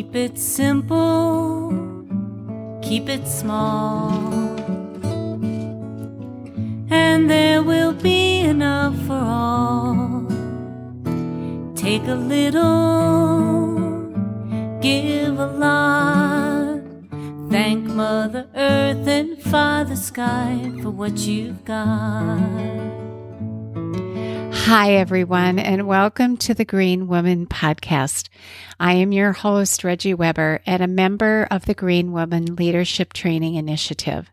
Keep it simple, keep it small, and there will be enough for all. Take a little, give a lot. Thank Mother Earth and Father Sky for what you've got. Hi, everyone, and welcome to the Green Woman Podcast. I am your host, Reggie Weber, and a member of the Green Woman Leadership Training Initiative.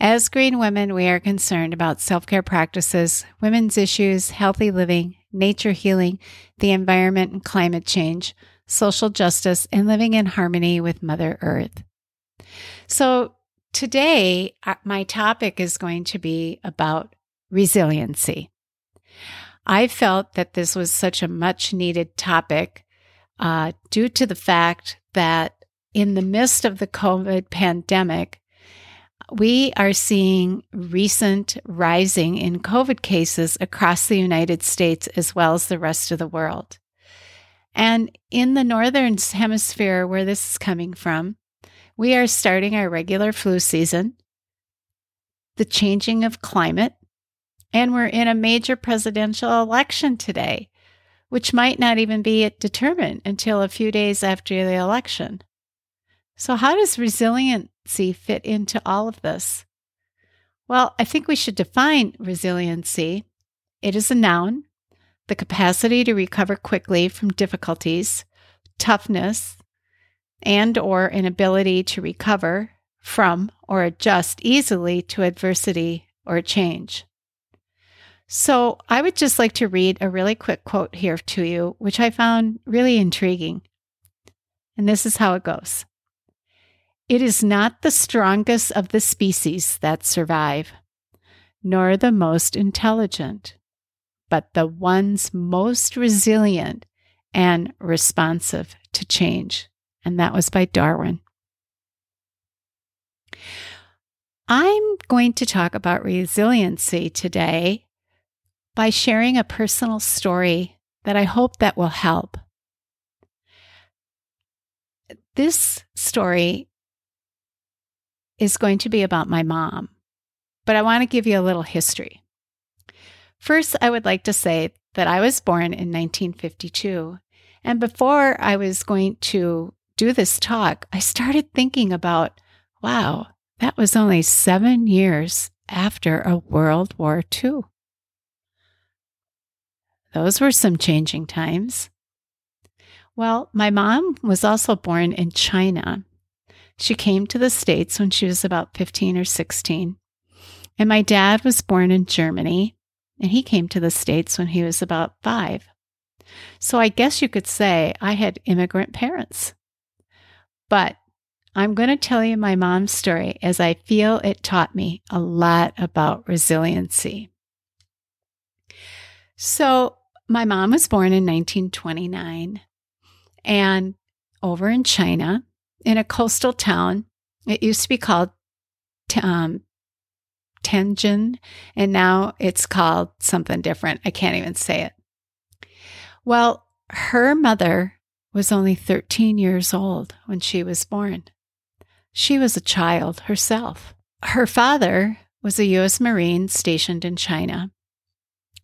As Green Women, we are concerned about self care practices, women's issues, healthy living, nature healing, the environment and climate change, social justice, and living in harmony with Mother Earth. So, today, uh, my topic is going to be about resiliency. I felt that this was such a much needed topic uh, due to the fact that in the midst of the COVID pandemic, we are seeing recent rising in COVID cases across the United States as well as the rest of the world. And in the Northern Hemisphere, where this is coming from, we are starting our regular flu season. The changing of climate and we're in a major presidential election today, which might not even be determined until a few days after the election. So, how does resiliency fit into all of this? Well, I think we should define resiliency. It is a noun, the capacity to recover quickly from difficulties, toughness, and or an ability to recover from or adjust easily to adversity or change. So I would just like to read a really quick quote here to you, which I found really intriguing. And this is how it goes It is not the strongest of the species that survive, nor the most intelligent, but the ones most resilient and responsive to change. And that was by Darwin. I'm going to talk about resiliency today by sharing a personal story that I hope that will help. This story is going to be about my mom, but I want to give you a little history. First, I would like to say that I was born in 1952. And before I was going to do this talk, I started thinking about wow, that was only seven years after a World War II. Those were some changing times. Well, my mom was also born in China. She came to the States when she was about 15 or 16. And my dad was born in Germany, and he came to the States when he was about five. So I guess you could say I had immigrant parents. But I'm going to tell you my mom's story as I feel it taught me a lot about resiliency. So, my mom was born in 1929 and over in China in a coastal town. It used to be called um, Tianjin, and now it's called something different. I can't even say it. Well, her mother was only 13 years old when she was born. She was a child herself. Her father was a U.S. Marine stationed in China,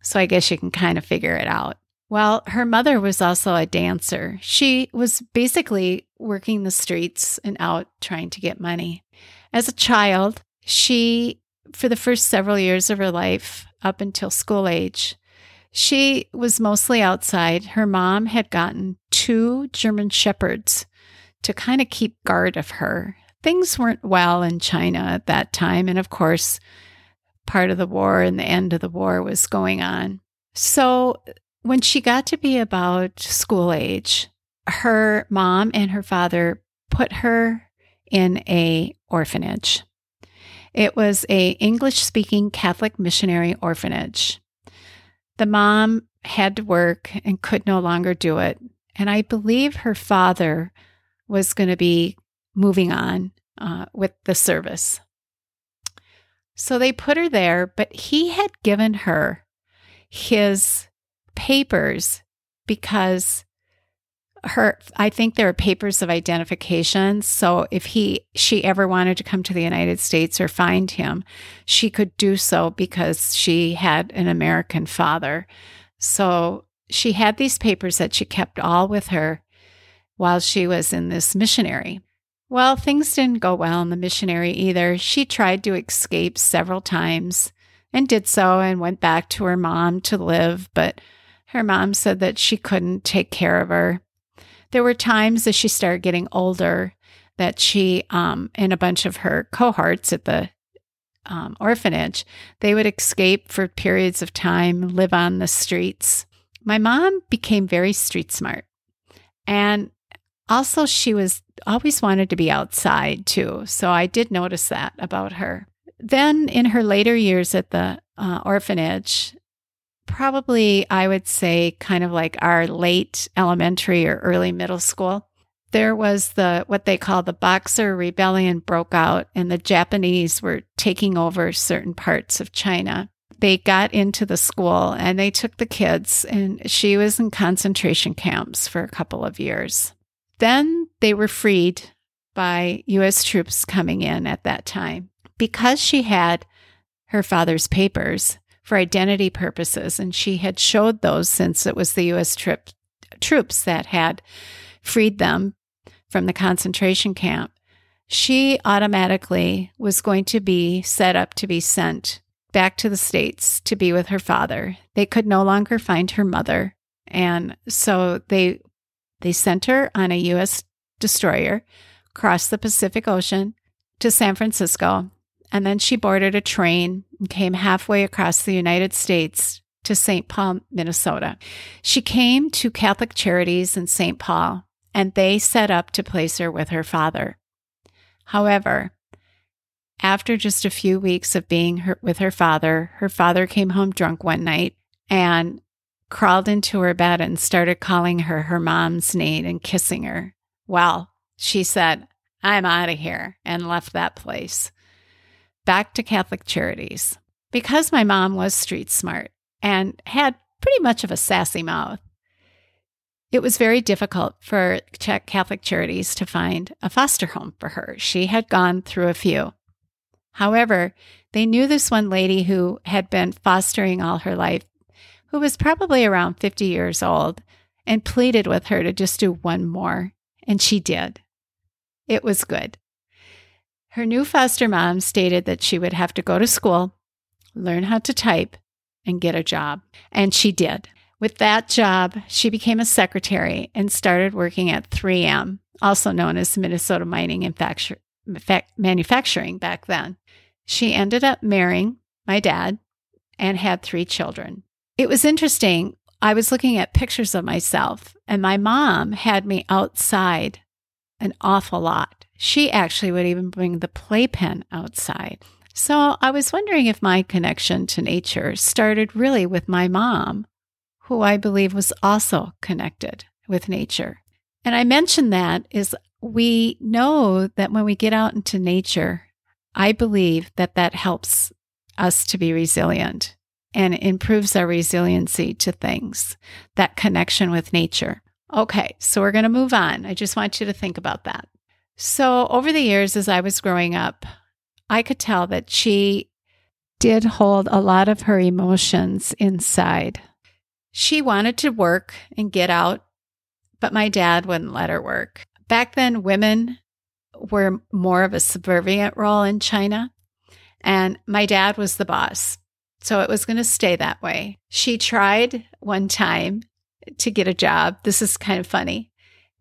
so I guess you can kind of figure it out. Well, her mother was also a dancer. She was basically working the streets and out trying to get money. As a child, she, for the first several years of her life, up until school age, she was mostly outside. Her mom had gotten two German shepherds to kind of keep guard of her. Things weren't well in China at that time. And of course, part of the war and the end of the war was going on. So when she got to be about school age, her mom and her father put her in a orphanage. It was a English speaking Catholic missionary orphanage. The mom had to work and could no longer do it. And I believe her father was going to be moving on uh, with the service. So they put her there, but he had given her his papers because her I think there are papers of identification. So if he she ever wanted to come to the United States or find him, she could do so because she had an American father. So she had these papers that she kept all with her while she was in this missionary. Well, things didn't go well in the missionary either. She tried to escape several times and did so and went back to her mom to live, but her mom said that she couldn't take care of her. There were times as she started getting older that she um, and a bunch of her cohorts at the um, orphanage, they would escape for periods of time, live on the streets. My mom became very street smart. And also, she was always wanted to be outside too. So I did notice that about her. Then in her later years at the uh, orphanage, probably I would say kind of like our late elementary or early middle school, there was the what they call the Boxer Rebellion broke out, and the Japanese were taking over certain parts of China. They got into the school and they took the kids, and she was in concentration camps for a couple of years. Then they were freed by U.S. troops coming in at that time. Because she had her father's papers for identity purposes, and she had showed those since it was the U.S. Trip, troops that had freed them from the concentration camp, she automatically was going to be set up to be sent back to the States to be with her father. They could no longer find her mother. And so they they sent her on a US destroyer across the Pacific Ocean to San Francisco. And then she boarded a train and came halfway across the United States to St. Paul, Minnesota. She came to Catholic Charities in St. Paul and they set up to place her with her father. However, after just a few weeks of being her, with her father, her father came home drunk one night and crawled into her bed and started calling her her mom's name and kissing her. Well, she said, I'm out of here and left that place. Back to Catholic Charities. Because my mom was street smart and had pretty much of a sassy mouth, it was very difficult for Catholic Charities to find a foster home for her. She had gone through a few. However, they knew this one lady who had been fostering all her life who was probably around 50 years old, and pleaded with her to just do one more. And she did. It was good. Her new foster mom stated that she would have to go to school, learn how to type, and get a job. And she did. With that job, she became a secretary and started working at 3M, also known as Minnesota Mining and Manufacturing back then. She ended up marrying my dad and had three children. It was interesting. I was looking at pictures of myself, and my mom had me outside an awful lot. She actually would even bring the playpen outside. So I was wondering if my connection to nature started really with my mom, who I believe was also connected with nature. And I mention that is we know that when we get out into nature, I believe that that helps us to be resilient and improves our resiliency to things, that connection with nature. Okay, so we're going to move on. I just want you to think about that. So, over the years, as I was growing up, I could tell that she did hold a lot of her emotions inside. She wanted to work and get out, but my dad wouldn't let her work. Back then, women were more of a subservient role in China, and my dad was the boss. So it was going to stay that way. She tried one time to get a job. This is kind of funny.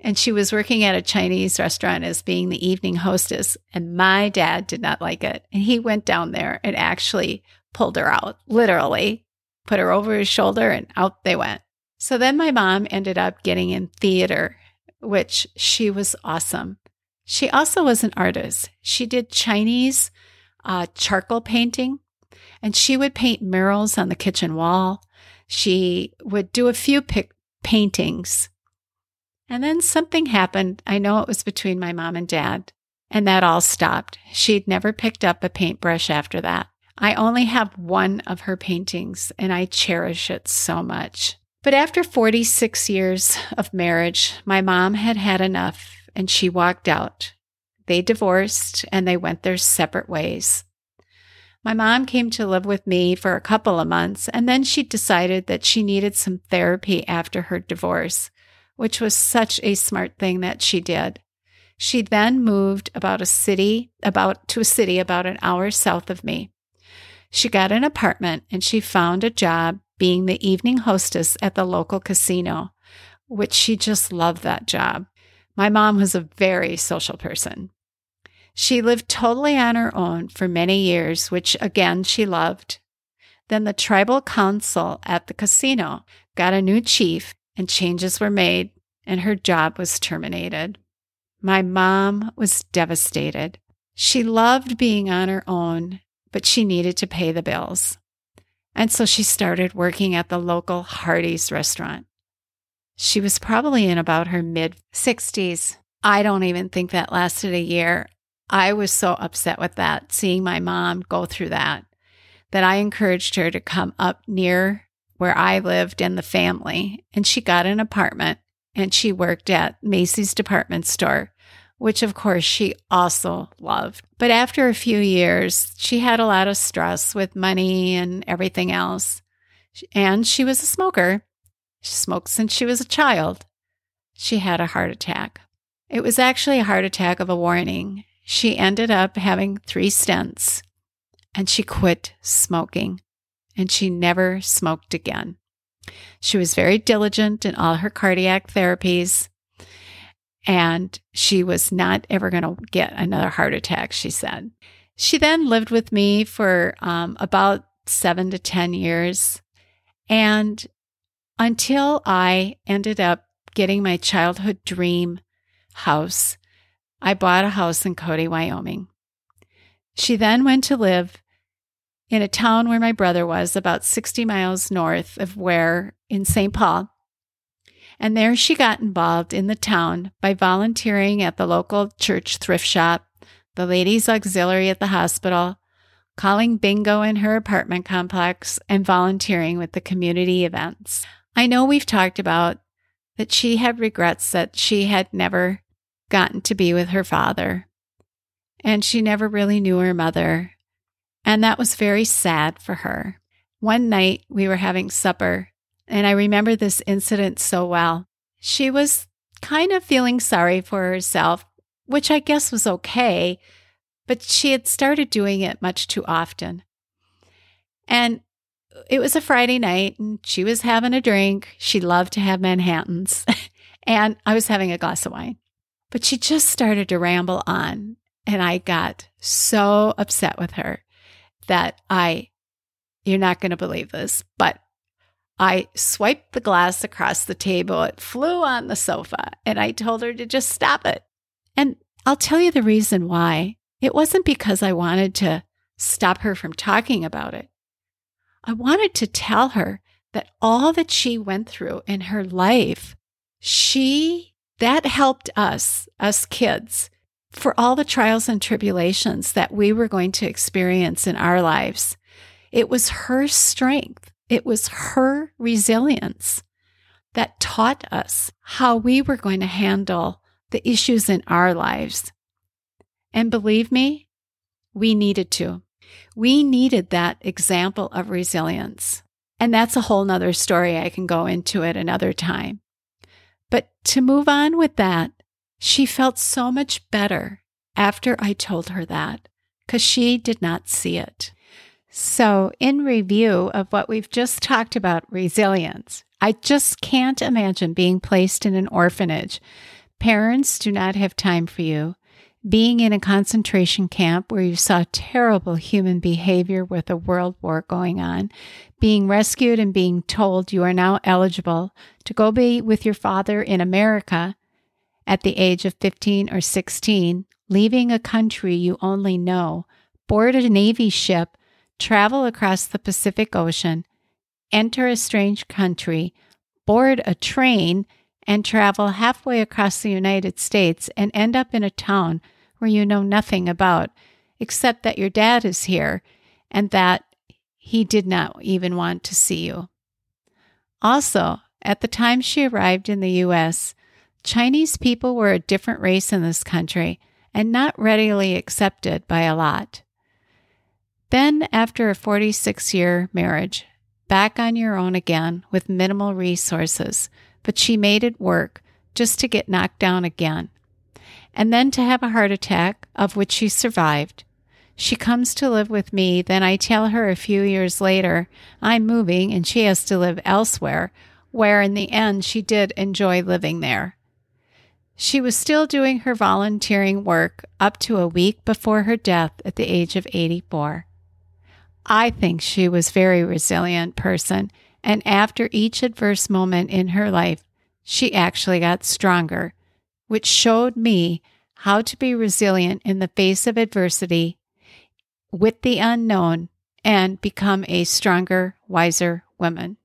And she was working at a Chinese restaurant as being the evening hostess. And my dad did not like it. And he went down there and actually pulled her out, literally put her over his shoulder and out they went. So then my mom ended up getting in theater, which she was awesome. She also was an artist. She did Chinese uh, charcoal painting and she would paint murals on the kitchen wall. She would do a few pic- paintings. And then something happened. I know it was between my mom and dad, and that all stopped. She'd never picked up a paintbrush after that. I only have one of her paintings, and I cherish it so much. But after 46 years of marriage, my mom had had enough and she walked out. They divorced and they went their separate ways. My mom came to live with me for a couple of months and then she decided that she needed some therapy after her divorce, which was such a smart thing that she did. She then moved about a city, about to a city about an hour south of me. She got an apartment and she found a job being the evening hostess at the local casino, which she just loved that job. My mom was a very social person. She lived totally on her own for many years, which again she loved. Then the tribal council at the casino got a new chief and changes were made, and her job was terminated. My mom was devastated. She loved being on her own, but she needed to pay the bills. And so she started working at the local Hardee's restaurant. She was probably in about her mid 60s. I don't even think that lasted a year. I was so upset with that, seeing my mom go through that, that I encouraged her to come up near where I lived and the family. And she got an apartment and she worked at Macy's department store which of course she also loved. But after a few years, she had a lot of stress with money and everything else. And she was a smoker. She smoked since she was a child. She had a heart attack. It was actually a heart attack of a warning. She ended up having three stents and she quit smoking and she never smoked again. She was very diligent in all her cardiac therapies and she was not ever going to get another heart attack, she said. She then lived with me for um, about seven to 10 years. And until I ended up getting my childhood dream house, I bought a house in Cody, Wyoming. She then went to live in a town where my brother was, about 60 miles north of where in St. Paul. And there she got involved in the town by volunteering at the local church thrift shop, the ladies' auxiliary at the hospital, calling bingo in her apartment complex, and volunteering with the community events. I know we've talked about that she had regrets that she had never gotten to be with her father, and she never really knew her mother. And that was very sad for her. One night we were having supper and I remember this incident so well. She was kind of feeling sorry for herself, which I guess was okay, but she had started doing it much too often. And it was a Friday night and she was having a drink. She loved to have Manhattans. and I was having a glass of wine. But she just started to ramble on. And I got so upset with her that I, you're not going to believe this, but I swiped the glass across the table. It flew on the sofa, and I told her to just stop it. And I'll tell you the reason why. It wasn't because I wanted to stop her from talking about it. I wanted to tell her that all that she went through in her life, she, that helped us, us kids, for all the trials and tribulations that we were going to experience in our lives. It was her strength it was her resilience that taught us how we were going to handle the issues in our lives. And believe me, we needed to. We needed that example of resilience. And that's a whole nother story. I can go into it another time. But to move on with that, she felt so much better after I told her that because she did not see it. So, in review of what we've just talked about resilience, I just can't imagine being placed in an orphanage. Parents do not have time for you. Being in a concentration camp where you saw terrible human behavior with a world war going on, being rescued and being told you are now eligible to go be with your father in America at the age of 15 or 16, leaving a country you only know, board a Navy ship travel across the Pacific Ocean, enter a strange country, board a train, and travel halfway across the United States and end up in a town where you know nothing about, except that your dad is here and that he did not even want to see you. Also, At the time she arrived in the U.S., Chinese people were a different race in this country and not readily accepted by a lot. Then, after a 46 year marriage, back on your own again with minimal resources, but she made it work just to get knocked down again. And then to have a heart attack, of which she survived. She comes to live with me, then I tell her a few years later I'm moving and she has to live elsewhere, where in the end she did enjoy living there. She was still doing her volunteering work up to a week before her death at the age of 84. I think she was a very resilient person and after each adverse moment in her life, she actually got stronger, which showed me how to be resilient in the face of adversity with the unknown and become a stronger, wiser woman.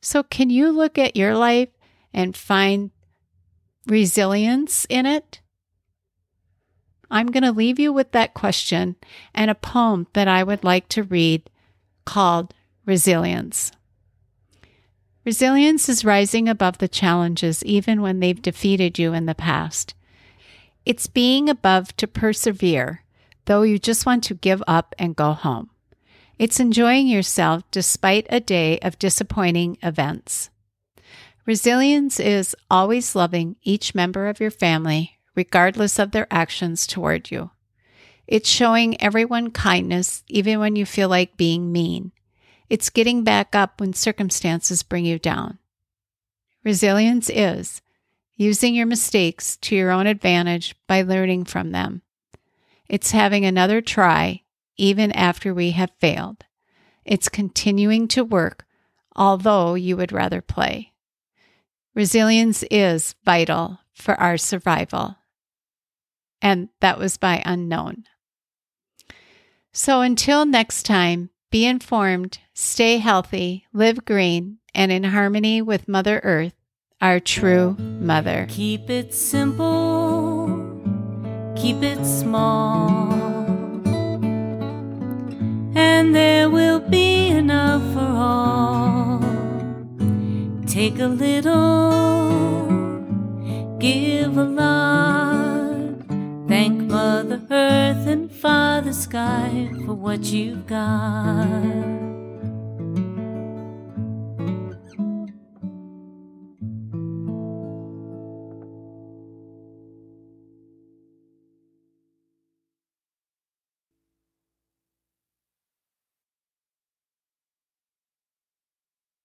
So, can you look at your life and find resilience in it? I'm going to leave you with that question and a poem that I would like to read called Resilience. Resilience is rising above the challenges even when they've defeated you in the past. It's being above to persevere, though you just want to give up and go home. It's enjoying yourself despite a day of disappointing events. Resilience is always loving each member of your family, regardless of their actions toward you. It's showing everyone kindness, even when you feel like being mean. It's getting back up when circumstances bring you down. Resilience is using your mistakes to your own advantage by learning from them. It's having another try even after we have failed. It's continuing to work, although you would rather play. Resilience is vital for our survival. And that was by Unknown. So until next time, be informed, stay healthy, live green, and in harmony with Mother Earth, our true mother. Keep it simple, keep it small, and there will be enough for all. Take a little, give a what you've got.